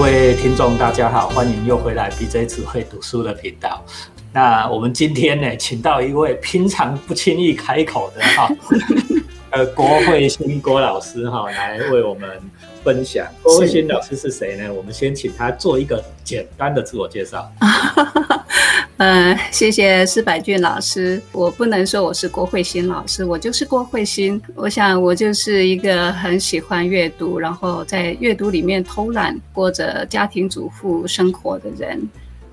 位听众，大家好，欢迎又回来 BJ 只会读书的频道。那我们今天呢，请到一位平常不轻易开口的哈，呃，郭慧欣郭老师哈，来为我们分享。郭慧欣老师是谁呢？我们先请他做一个简单的自我介绍。嗯，谢谢施百俊老师。我不能说我是郭慧欣老师，我就是郭慧欣。我想我就是一个很喜欢阅读，然后在阅读里面偷懒，过着家庭主妇生活的人。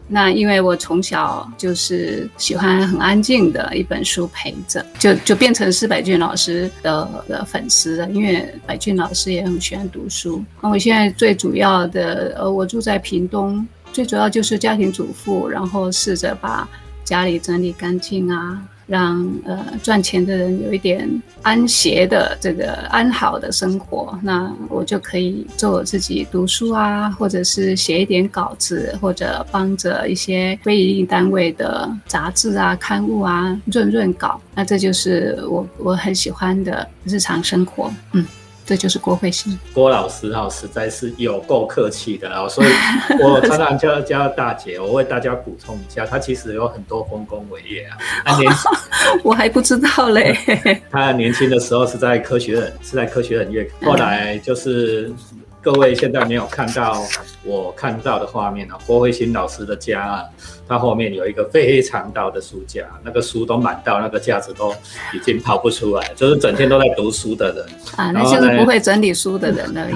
那因为我从小就是喜欢很安静的一本书陪着，就就变成施百俊老师的的粉丝了。因为百俊老师也很喜欢读书。那我现在最主要的，呃，我住在屏东。最主要就是家庭主妇，然后试着把家里整理干净啊，让呃赚钱的人有一点安闲的这个安好的生活，那我就可以做我自己读书啊，或者是写一点稿子，或者帮着一些非营利单位的杂志啊、刊物啊润润稿，那这就是我我很喜欢的日常生活，嗯。这就是郭慧欣，郭老师哈，实在是有够客气的啊，所以我常常叫 叫大姐。我为大家补充一下，她其实有很多丰功伟业啊。她年 我还不知道嘞。她年轻的时候是在科学院，是在科学院院后来就是各位现在没有看到我看到的画面啊，郭慧欣老师的家啊。他后面有一个非常大的书架，那个书都满到那个架子都已经跑不出来，就是整天都在读书的人啊，那就是不会整理书的人而已。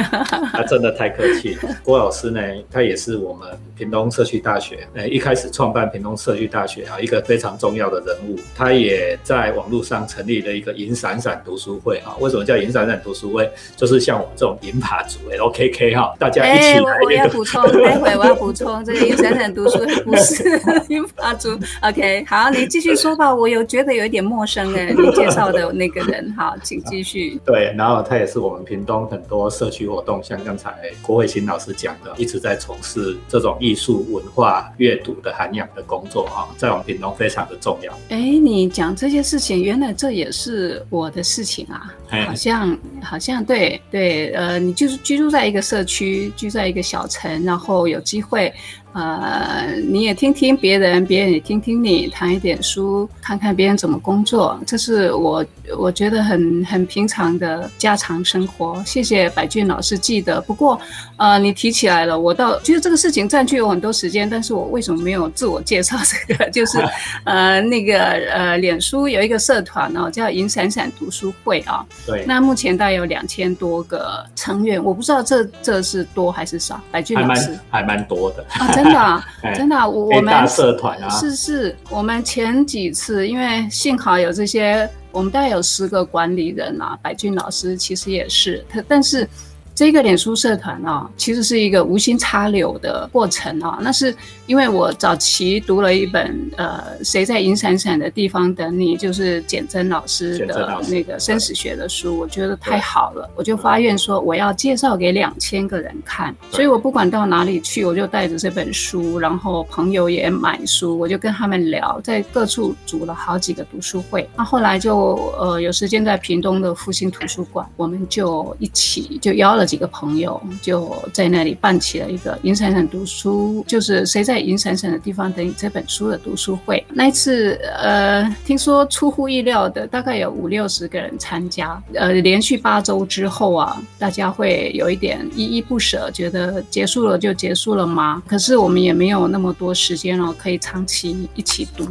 他真的太客气了。郭老师呢，他也是我们屏东社区大学，呃，一开始创办屏东社区大学啊，一个非常重要的人物。他也在网络上成立了一个银闪闪读书会啊。为什么叫银闪闪读书会？就是像我们这种银爬族 LKK 哈，大家一起来。我要补充，待会我要补充这个银闪闪读书会。不是英法族，OK，好，你继续说吧。我有觉得有一点陌生哎，你介绍的那个人，好，请继续。对，然后他也是我们屏东很多社区活动，像刚才郭慧欣老师讲的，一直在从事这种艺术文化阅读的涵养的工作啊，在我们屏东非常的重要。哎，你讲这些事情，原来这也是我的事情啊，好像好像对对，呃，你就是居住在一个社区，居在一个小城，然后有机会。呃，你也听听别人，别人也听听你，谈一点书，看看别人怎么工作，这是我我觉得很很平常的家常生活。谢谢白俊老师记得。不过，呃，你提起来了，我倒觉得这个事情占据我很多时间，但是我为什么没有自我介绍？这个 就是，呃，那个呃，脸书有一个社团哦，叫银闪闪读书会啊。对。那目前大概有两千多个成员，我不知道这这是多还是少。百俊老师还蛮多的。真的，真的，我们社团啊，是是，我们前几次，因为幸好有这些，我们大概有十个管理人啊，白俊老师其实也是他，但是。这个脸书社团啊，其实是一个无心插柳的过程啊。那是因为我早期读了一本呃，谁在银闪闪的地方等你，就是简真老师的那个生死学的书，我觉得太好了，我就发愿说我要介绍给两千个人看。所以我不管到哪里去，我就带着这本书，然后朋友也买书，我就跟他们聊，在各处组了好几个读书会。那后来就呃有时间在屏东的复兴图书馆，我们就一起就邀了。几个朋友就在那里办起了一个银闪闪读书，就是谁在银闪闪的地方等你这本书的读书会。那一次，呃，听说出乎意料的，大概有五六十个人参加。呃，连续八周之后啊，大家会有一点依依不舍，觉得结束了就结束了吗？可是我们也没有那么多时间了，可以长期一起读，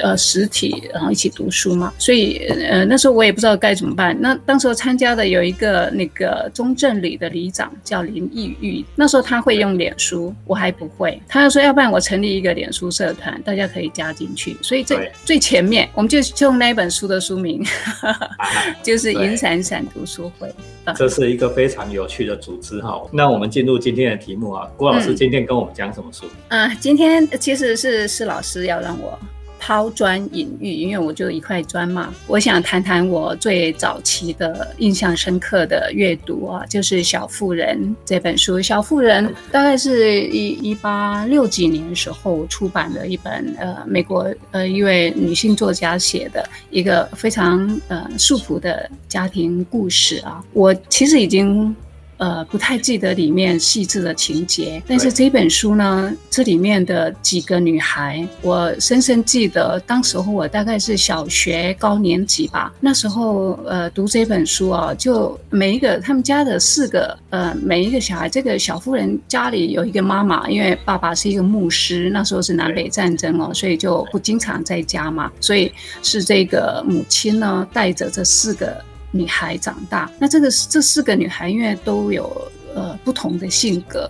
呃，实体然后一起读书嘛。所以，呃，那时候我也不知道该怎么办。那当时参加的有一个那个中正。里的里长叫林义玉，那时候他会用脸书，我还不会。他就说，要不然我成立一个脸书社团，大家可以加进去。所以最最前面，我们就用那本书的书名，就是“银闪闪读书会”。这是一个非常有趣的组织哈。那我们进入今天的题目啊，郭老师今天跟我们讲什么书？啊，今天其实是施老师要让我。抛砖引玉，因为我就一块砖嘛。我想谈谈我最早期的印象深刻的阅读啊，就是《小妇人》这本书。《小妇人》大概是一一八六几年时候出版的一本，呃，美国呃一位女性作家写的一个非常呃束缚的家庭故事啊。我其实已经。呃不太记得里面细致的情节。但是这本书呢，这里面的几个女孩，我深深记得。当时候我大概是小学高年级吧，那时候呃读这本书啊，就每一个他们家的四个呃每一个小孩，这个小妇人家里有一个妈妈，因为爸爸是一个牧师，那时候是南北战争哦，所以就不经常在家嘛，所以是这个母亲呢带着这四个女孩长大。那这个这四个女孩因为都有呃不同的性格。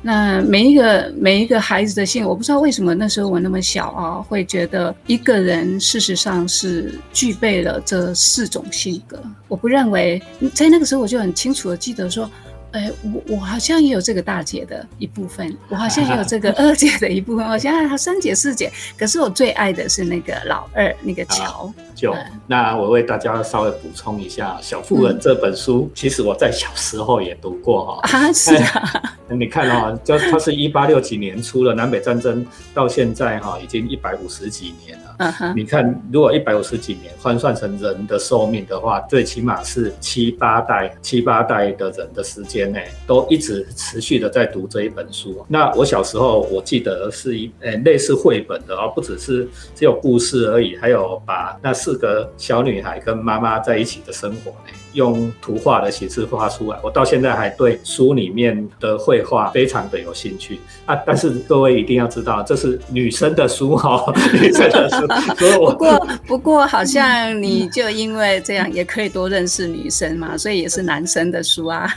那每一个每一个孩子的性，我不知道为什么那时候我那么小啊，会觉得一个人事实上是具备了这四种性格。我不认为在那个时候我就很清楚的记得说。哎，我我好像也有这个大姐的一部分，我好像也有这个 二姐的一部分，我现在三姐四姐，可是我最爱的是那个老二那个乔。就那我为大家稍微补充一下，《小妇人》这本书，其实我在小时候也读过哈。啊，是啊。你看哦，就它是一八六几年出了，南北战争到现在哈，已经一百五十几年了。嗯哼。你看，如果一百五十几年换算成人的寿命的话，最起码是七八代、七八代的人的时间。呢都一直持续的在读这一本书。那我小时候我记得是一呃类似绘本的而不只是只有故事而已，还有把那四个小女孩跟妈妈在一起的生活呢，用图画的形式画出来。我到现在还对书里面的绘画非常的有兴趣啊！但是各位一定要知道，这是女生的书哈，女生的书。不过不过好像你就因为这样也可以多认识女生嘛，所以也是男生的书啊。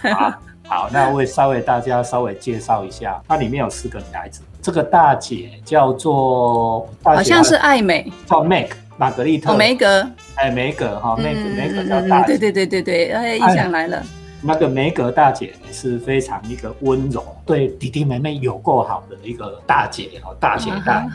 好，那我稍微大家稍微介绍一下，它里面有四个女孩子。这个大姐叫做，好像是艾美，叫 Meg 玛格丽特。梅格，哎，梅格哈，梅格梅格叫大姐。对对对对对，哎，印象来了。那个梅格大姐是非常一个温柔，对弟弟妹妹有够好的一个大姐哦，大姐大。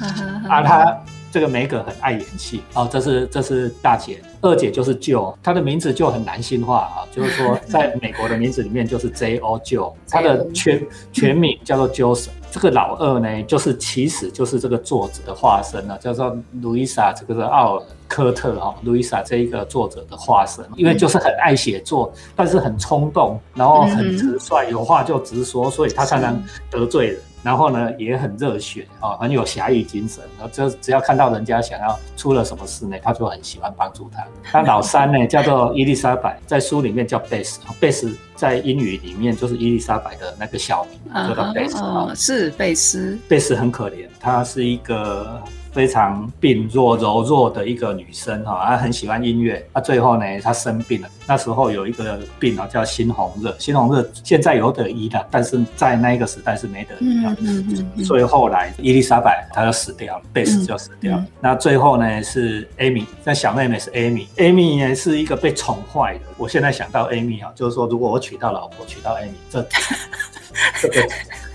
啊，她这个梅格很爱演戏哦，这是这是大姐。二姐就是舅，她的名字就很男性化啊，就是说在美国的名字里面就是 J O 舅，她的 全全名叫做 Joseph。这个老二呢，就是其实就是这个作者的化身了，叫做路易莎，这个是奥尔科特哈，路易莎这一个作者的化身，因为就是很爱写作，但是很冲动，然后很直率，有话就直说，所以他常常得罪人。然后呢，也很热血啊，很有侠义精神。然后就只要看到人家想要出了什么事呢，他就很喜欢帮助他。那老三呢，叫做伊丽莎白，在书里面叫贝斯，贝斯在英语里面就是伊丽莎白的那个小名，叫做贝斯啊，是贝斯。贝斯很可怜，他是一个。非常病弱柔弱的一个女生哈，她很喜欢音乐。她最后呢，她生病了。那时候有一个病啊，叫猩红热。猩红热现在有得医的，但是在那个时代是没得医的。所以后来伊丽莎白她就死掉了，贝斯就死掉了。那最后呢是艾米，那小妹妹是艾米。艾米呢是一个被宠坏的。我现在想到艾米啊，就是说如果我娶到老婆，娶到艾米，这这个。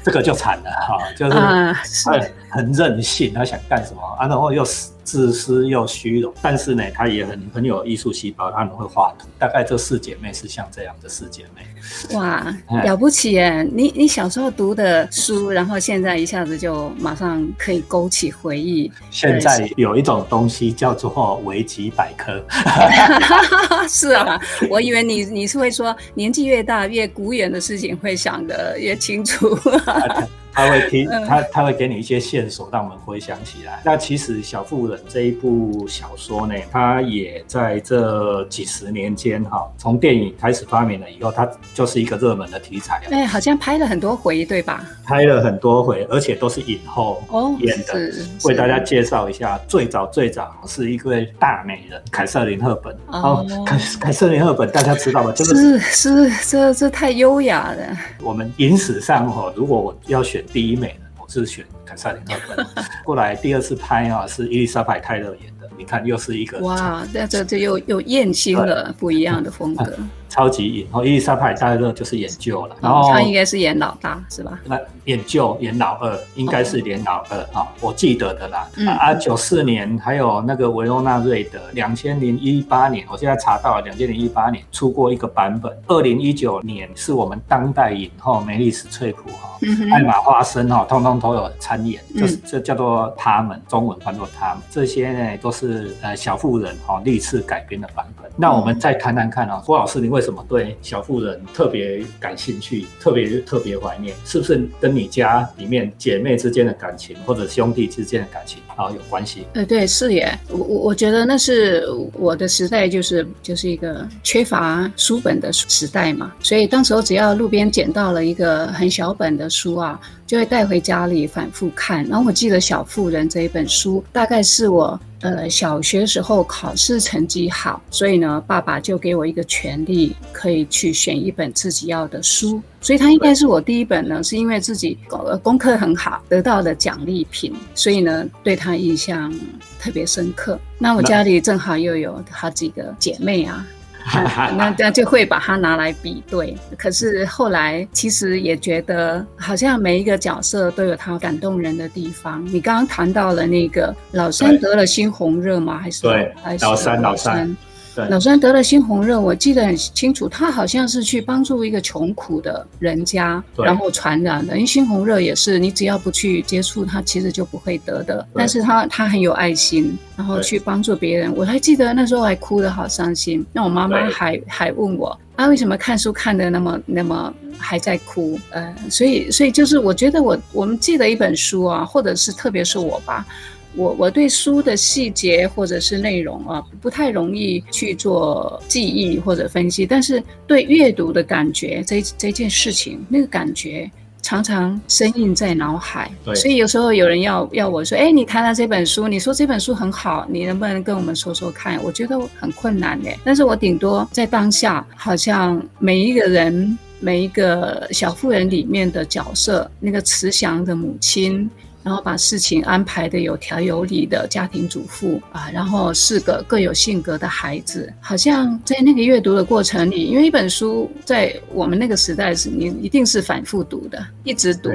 这个就惨了哈，就是很很任性，他想干什么啊？然后又自私又虚荣，但是呢，他也很很有艺术细胞，他很会画图。大概这四姐妹是像这样的四姐妹。哇，了不起耶！你你小时候读的书，然后现在一下子就马上可以勾起回忆。现在有一种东西叫做维基百科。是啊，我以为你你是会说年纪越大越古远的事情会想得越清楚。他会提他他会给你一些线索，让我们回想起来。那其实《小妇人》这一部小说呢，它也在这几十年间哈，从电影开始发明了以后，它就是一个热门的题材。哎，好像拍了很多回，对吧？拍了很多回，而且都是影后演的。为大家介绍一下，最早最早是一位大美人凯瑟琳·赫本。哦，凯凯瑟琳·赫本，大家知道吗？是是，这这太优雅了。我们影史上哈，如果我要选。第一美人，我是选凯撒琳·赫本。过来第二次拍啊，是伊丽莎白·泰勒演的。你看，又是一个哇，这这这又又艳星了，不一样的风格。超级演，然后伊丽莎白·泰勒就是演旧了，然后他应该是演老大是吧？那演旧演老二，应该是演老二啊，我记得的啦。啊，九四年还有那个维罗纳瑞德，两千零一八年，我现在查到了两千零一八年出过一个版本。二零一九年是我们当代影后梅丽史翠普哈，艾玛花生哈，通通都有参演，就是这叫做他们，中文翻作他们。这些呢都是呃小妇人哈历次改编的版本。那我们再谈谈看啊，郭老师，你为为什么对小妇人特别感兴趣，特别特别怀念？是不是跟你家里面姐妹之间的感情，或者兄弟之间的感情啊有关系？呃，对，是耶。我我我觉得那是我的时代，就是就是一个缺乏书本的时代嘛，所以当时候只要路边捡到了一个很小本的书啊。就会带回家里反复看，然后我记得《小妇人》这一本书，大概是我呃小学时候考试成绩好，所以呢，爸爸就给我一个权利，可以去选一本自己要的书，所以它应该是我第一本呢，是因为自己呃功课很好得到的奖励品，所以呢对他印象特别深刻。那我家里正好又有好几个姐妹啊。那那就会把它拿来比对，可是后来其实也觉得好像每一个角色都有他感动人的地方。你刚刚谈到了那个老三得了猩红热吗？还是对，老三老三。老三得了猩红热，我记得很清楚，他好像是去帮助一个穷苦的人家，然后传染的。因为猩红热也是你只要不去接触它，其实就不会得的。但是他他很有爱心，然后去帮助别人。我还记得那时候还哭得好伤心，那我妈妈还还问我，啊为什么看书看的那么那么还在哭？呃，所以所以就是我觉得我我们记得一本书啊，或者是特别是我吧。我我对书的细节或者是内容啊，不太容易去做记忆或者分析，但是对阅读的感觉，这这件事情那个感觉常常深印在脑海。所以有时候有人要要我说，哎，你谈谈这本书，你说这本书很好，你能不能跟我们说说看？我觉得很困难的，但是我顶多在当下，好像每一个人每一个小妇人里面的角色，那个慈祥的母亲。然后把事情安排的有条有理的家庭主妇啊，然后四个各有性格的孩子，好像在那个阅读的过程里，因为一本书在我们那个时代是你一定是反复读的，一直读，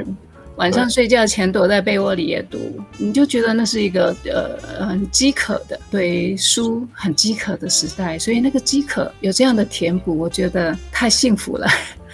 晚上睡觉前躲在被窝里也读，你就觉得那是一个呃很饥渴的对书很饥渴的时代，所以那个饥渴有这样的填补，我觉得太幸福了。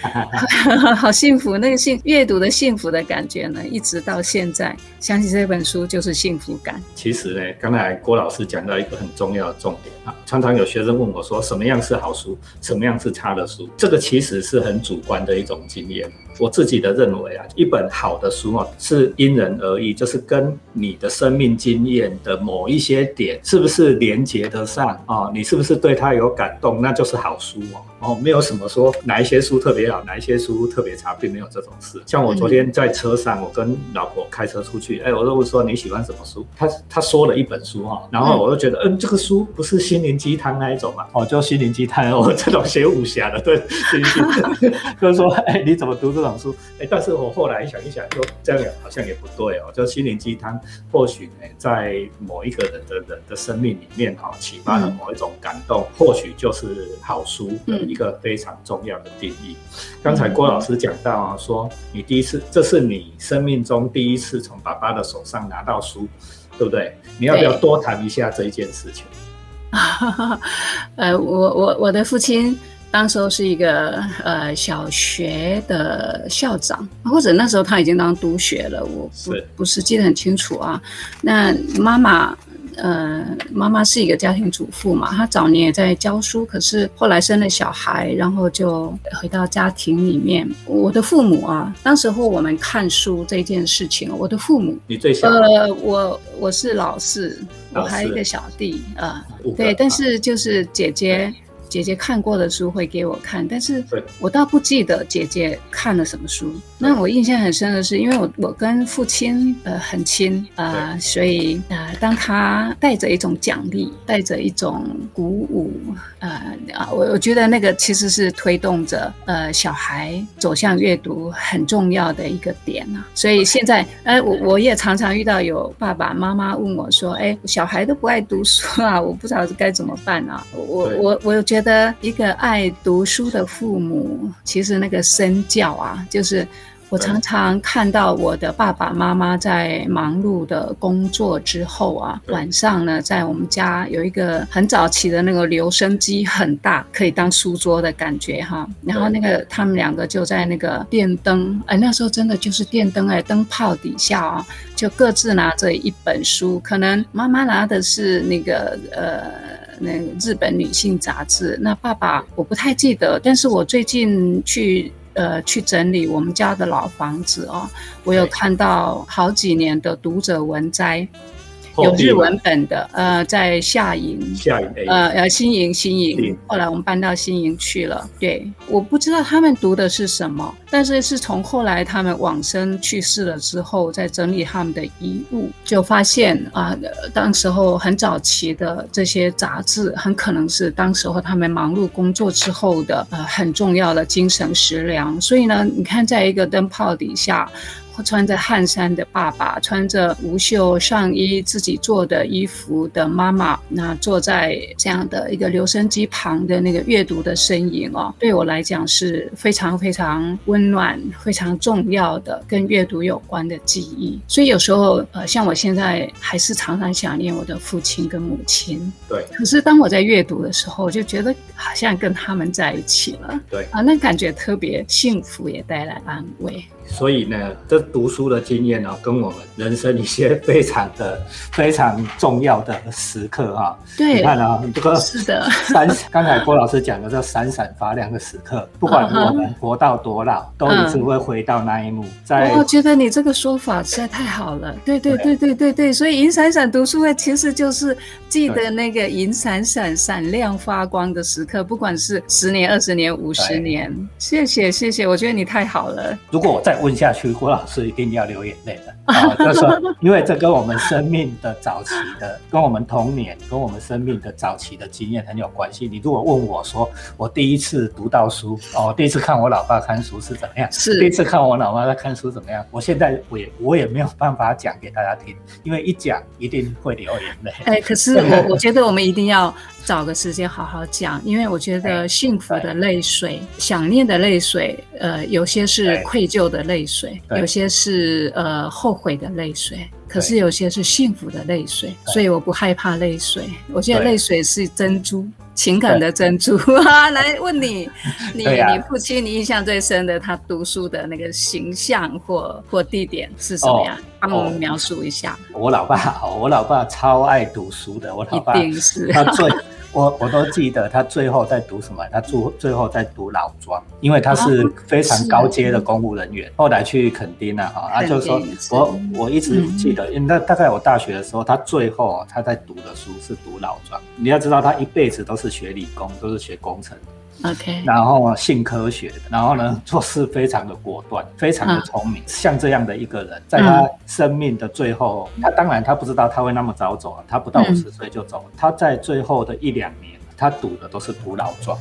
好幸福，那个幸阅读的幸福的感觉呢，一直到现在，想起这本书就是幸福感。其实呢，刚才郭老师讲到一个很重要的重点啊，常常有学生问我说，什么样是好书，什么样是差的书？这个其实是很主观的一种经验。我自己的认为啊，一本好的书啊，是因人而异，就是跟你的生命经验的某一些点是不是连接得上啊？你是不是对它有感动，那就是好书哦。哦，没有什么说哪一些书特别好，哪一些书特别差，并没有这种事。像我昨天在车上，我跟老婆开车出去，哎，我就说你喜欢什么书？她她说了一本书哈，然后我就觉得，嗯，这个书不是心灵鸡汤那一种嘛？哦，就心灵鸡汤，我这种写武侠的，对，就是说，哎，你怎么读这种书？哎，但是我后来想一想，就这样好像也不对哦。就心灵鸡汤，或许呢，在某一个人的人的生命里面哈，启发了某一种感动，或许就是好书。的。一个非常重要的定义。刚才郭老师讲到啊，说你第一次，这是你生命中第一次从爸爸的手上拿到书，对不对？你要不要多谈一下这一件事情？呃，我我我的父亲当时候是一个呃小学的校长，或者那时候他已经当督学了，我不不是记得很清楚啊。那妈妈。呃，妈妈是一个家庭主妇嘛，她早年也在教书，可是后来生了小孩，然后就回到家庭里面。我的父母啊，当时候我们看书这件事情，我的父母，你最小？呃，我我是老四，我还有一个小弟啊，对，但是就是姐姐。姐姐看过的书会给我看，但是我倒不记得姐姐看了什么书。那我印象很深的是，因为我我跟父亲呃很亲啊，所以啊，当他带着一种奖励，带着一种鼓舞，呃啊，我我觉得那个其实是推动着呃小孩走向阅读很重要的一个点啊。所以现在，哎，我我也常常遇到有爸爸妈妈问我说，哎，小孩都不爱读书啊，我不知道该怎么办啊。我我我觉得。的一个爱读书的父母，其实那个身教啊，就是我常常看到我的爸爸妈妈在忙碌的工作之后啊，晚上呢，在我们家有一个很早期的那个留声机，很大，可以当书桌的感觉哈。然后那个他们两个就在那个电灯，哎，那时候真的就是电灯哎，灯泡底下啊，就各自拿着一本书，可能妈妈拿的是那个呃。那个日本女性杂志。那爸爸我不太记得，但是我最近去呃去整理我们家的老房子哦，我有看到好几年的读者文摘。有日文本的，呃，在夏营，夏营，呃呃，新营，新营。后来我们搬到新营去了。对，我不知道他们读的是什么，但是是从后来他们往生去世了之后，在整理他们的遗物，就发现啊，当时候很早期的这些杂志，很可能是当时候他们忙碌工作之后的呃很重要的精神食粮。所以呢，你看，在一个灯泡底下。穿着汗衫的爸爸，穿着无袖上衣自己做的衣服的妈妈，那坐在这样的一个留声机旁的那个阅读的身影哦，对我来讲是非常非常温暖、非常重要的跟阅读有关的记忆。所以有时候，呃，像我现在还是常常想念我的父亲跟母亲。对。可是当我在阅读的时候，就觉得好像跟他们在一起了。对。啊，那感觉特别幸福，也带来安慰。所以呢，这读书的经验呢，跟我们人生一些非常的非常重要的时刻哈。对，你看啊，这个是的，闪，刚才郭老师讲的这闪闪发亮的时刻，不管我们活到多老，都一直会回到那一幕。在，我觉得你这个说法实在太好了。对对对对对对，所以银闪闪读书会其实就是记得那个银闪闪闪亮发光的时刻，不管是十年、二十年、五十年。谢谢谢谢，我觉得你太好了。如果我再问下去，郭老师一定要流眼泪的啊！就是说，因为这跟我们生命的早期的，跟我们童年，跟我们生命的早期的经验很有关系。你如果问我说，我第一次读到书哦，第一次看我老爸看书是怎么样？是第一次看我老妈在看书怎么样？我现在我也我也没有办法讲给大家听，因为一讲一定会流眼泪。哎，可是我我觉得我们一定要。找个时间好好讲，因为我觉得幸福的泪水、想念的泪水，呃，有些是愧疚的泪水，有些是呃后悔的泪水，可是有些是幸福的泪水，所以我不害怕泪水。我觉得泪水是珍珠，情感的珍珠 啊。来问你，你你父亲你印象最深的他读书的那个形象或或地点是什么样？帮我们描述一下。我老爸，我老爸超爱读书的，我老爸一定是他最。我我都记得他最后在读什么？他最最后在读老庄，因为他是非常高阶的公务人员。后来去垦丁了哈，他就说，我我一直记得，因为那大概我大学的时候，他最后他在读的书是读老庄。你要知道，他一辈子都是学理工，都是学工程。OK，然后性科学的，然后呢做事非常的果断，非常的聪明。像这样的一个人，在他生命的最后，他当然他不知道他会那么早走啊，他不到五十岁就走了。他在最后的一两年，他读的都是读老庄，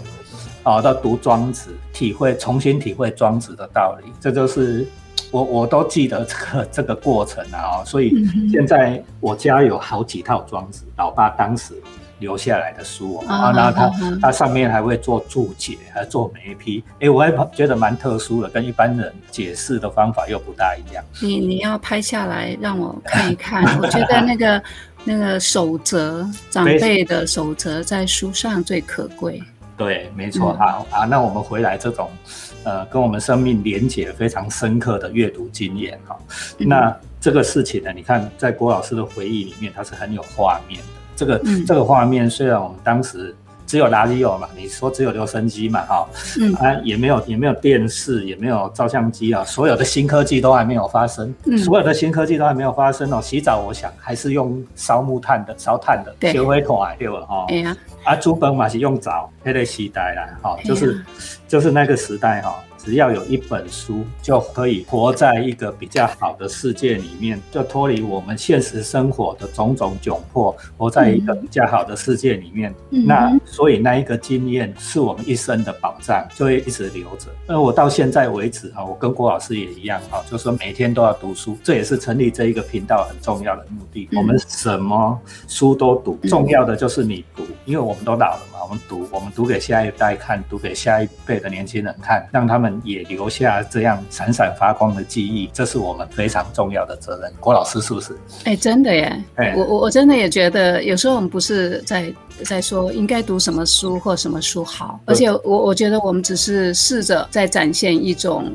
哦，到读庄子，体会重新体会庄子的道理。这就是我我都记得这个这个过程啊，所以现在我家有好几套庄子，老爸当时。留下来的书啊，然后他他上面还会做注解，还做每一批，哎，我还觉得蛮特殊的，跟一般人解释的方法又不大一样。你你要拍下来让我看一看，我觉得那个那个守则，长辈的守则在书上最可贵。对，没错啊啊，那我们回来这种呃，跟我们生命连结非常深刻的阅读经验哈，那这个事情呢，你看在郭老师的回忆里面，它是很有画面的。这个这个画面虽然我们当时只有垃圾有嘛，你说只有留声机嘛，哈，嗯。啊也没有也没有电视，也没有照相机啊，所有的新科技都还没有发生，所有的新科技都还没有发生哦。洗澡我想还是用烧木炭的，烧炭的，铁灰桶啊，对吧？哈，啊，朱本嘛是用澡，那个时代啦，哈，就是就是那个时代哈。只要有一本书，就可以活在一个比较好的世界里面，就脱离我们现实生活的种种窘迫，活在一个比较好的世界里面。那所以那一个经验是我们一生的保障，就会一直留着。那我到现在为止啊，我跟郭老师也一样啊，就说每天都要读书，这也是成立这一个频道很重要的目的。我们什么书都读，重要的就是你读，因为我们都老了嘛，我们读，我们读给下一代看，读给下一辈的年轻人看，让他们。也留下这样闪闪发光的记忆，这是我们非常重要的责任。郭老师是不是？哎，真的耶！哎，我我我真的也觉得，有时候我们不是在在说应该读什么书或什么书好，而且我我觉得我们只是试着在展现一种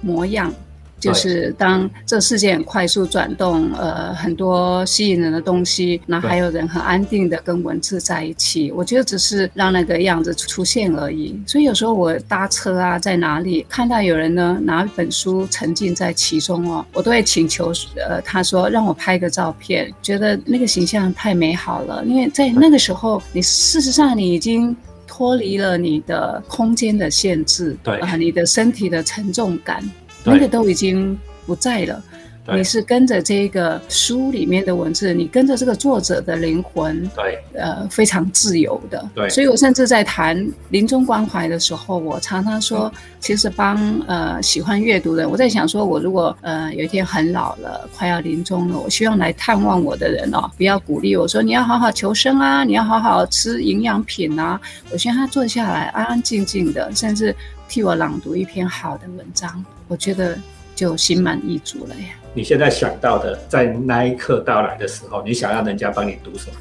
模样。就是当这世界很快速转动，呃，很多吸引人的东西，那还有人很安定的跟文字在一起。我觉得只是让那个样子出现而已。所以有时候我搭车啊，在哪里看到有人呢拿一本书沉浸在其中哦，我都会请求呃，他说让我拍个照片，觉得那个形象太美好了。因为在那个时候，你事实上你已经。脱离了你的空间的限制，对啊，你的身体的沉重感，那个都已经不在了。你是跟着这个书里面的文字，你跟着这个作者的灵魂，对，呃，非常自由的。对，所以我甚至在谈临终关怀的时候，我常常说，其实帮呃喜欢阅读的，我在想说，我如果呃有一天很老了，快要临终了，我希望来探望我的人哦，不要鼓励我说你要好好求生啊，你要好好吃营养品啊，我希望他坐下来安安静静的，甚至替我朗读一篇好的文章，我觉得就心满意足了呀。你现在想到的，在那一刻到来的时候，你想要人家帮你读什么？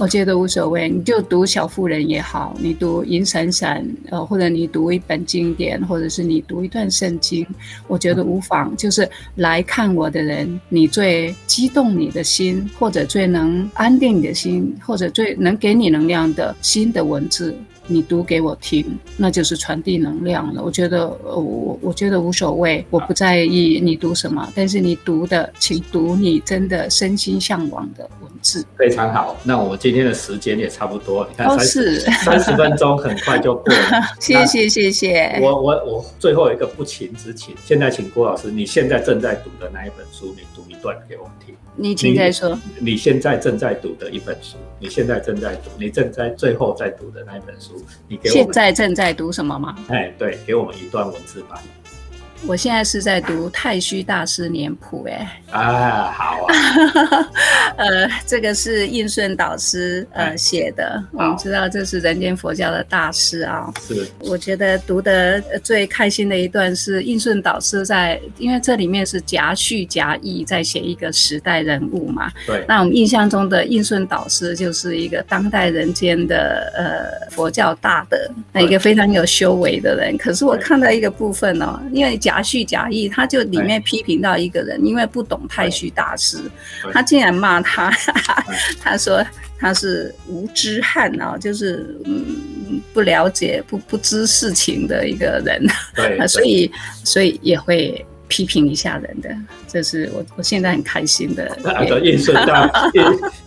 我觉得无所谓，你就读《小妇人》也好，你读《银闪闪》呃，或者你读一本经典，或者是你读一段圣经，我觉得无妨。就是来看我的人，你最激动你的心，或者最能安定你的心，或者最能给你能量的新的文字。你读给我听，那就是传递能量了。我觉得，我我觉得无所谓，我不在意你读什么，但是你读的，请读你真的身心向往的文字。非常好，那我们今天的时间也差不多，你看三十三十分钟很快就过了。谢 谢谢谢。我我我最后一个不情之请，现在请郭老师，你现在正在读的那一本书，你读一段给我们听。你请再说。你现在正在读的一本书，你现在正在读，你正在最后在读的那一本书，你给我现在正在读什么吗？哎，对，给我们一段文字版。我现在是在读太虚大师年谱，哎，啊，好啊，呃，这个是应顺导师呃写的，我们知道这是人间佛教的大师啊，是，我觉得读的最开心的一段是应顺导师在，因为这里面是夹叙夹议在写一个时代人物嘛，对，那我们印象中的应顺导师就是一个当代人间的呃佛教大德，那一个非常有修为的人，可是我看到一个部分哦，因为讲。夹叙假意，他就里面批评到一个人，因为不懂太虚大师，他竟然骂他，他说他是无知汉啊，就是嗯不了解、不不知事情的一个人，对，所以所以也会。批评一下人的，这是我我现在很开心的。那个印顺大 印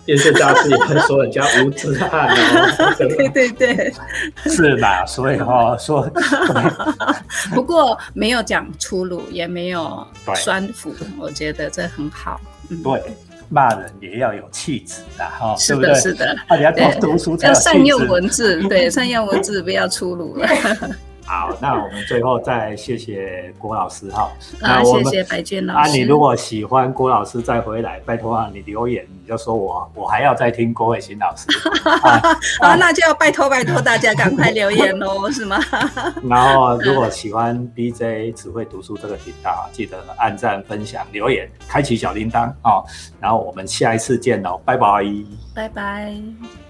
印顺大师也会说人家无知汉 哦。对对对，是吧？所以哈说，不过没有讲粗鲁，也没有酸腐，我觉得这很好。对，骂人也要有气质的哈，是的，是的，你要多读书，要善用文字，对，善用文字，不要粗鲁了。好，那我们最后再谢谢郭老师哈。啊，谢谢白娟老师。啊，你如果喜欢郭老师再回来，拜托啊，你留言你就说我我还要再听郭伟新老师。啊，那就要拜托拜托大家赶快留言喽，是吗？然后如果喜欢 BJ 只会读书这个频道，记得按赞、分享、留言、开启小铃铛哦。然后我们下一次见喽，拜拜。拜拜。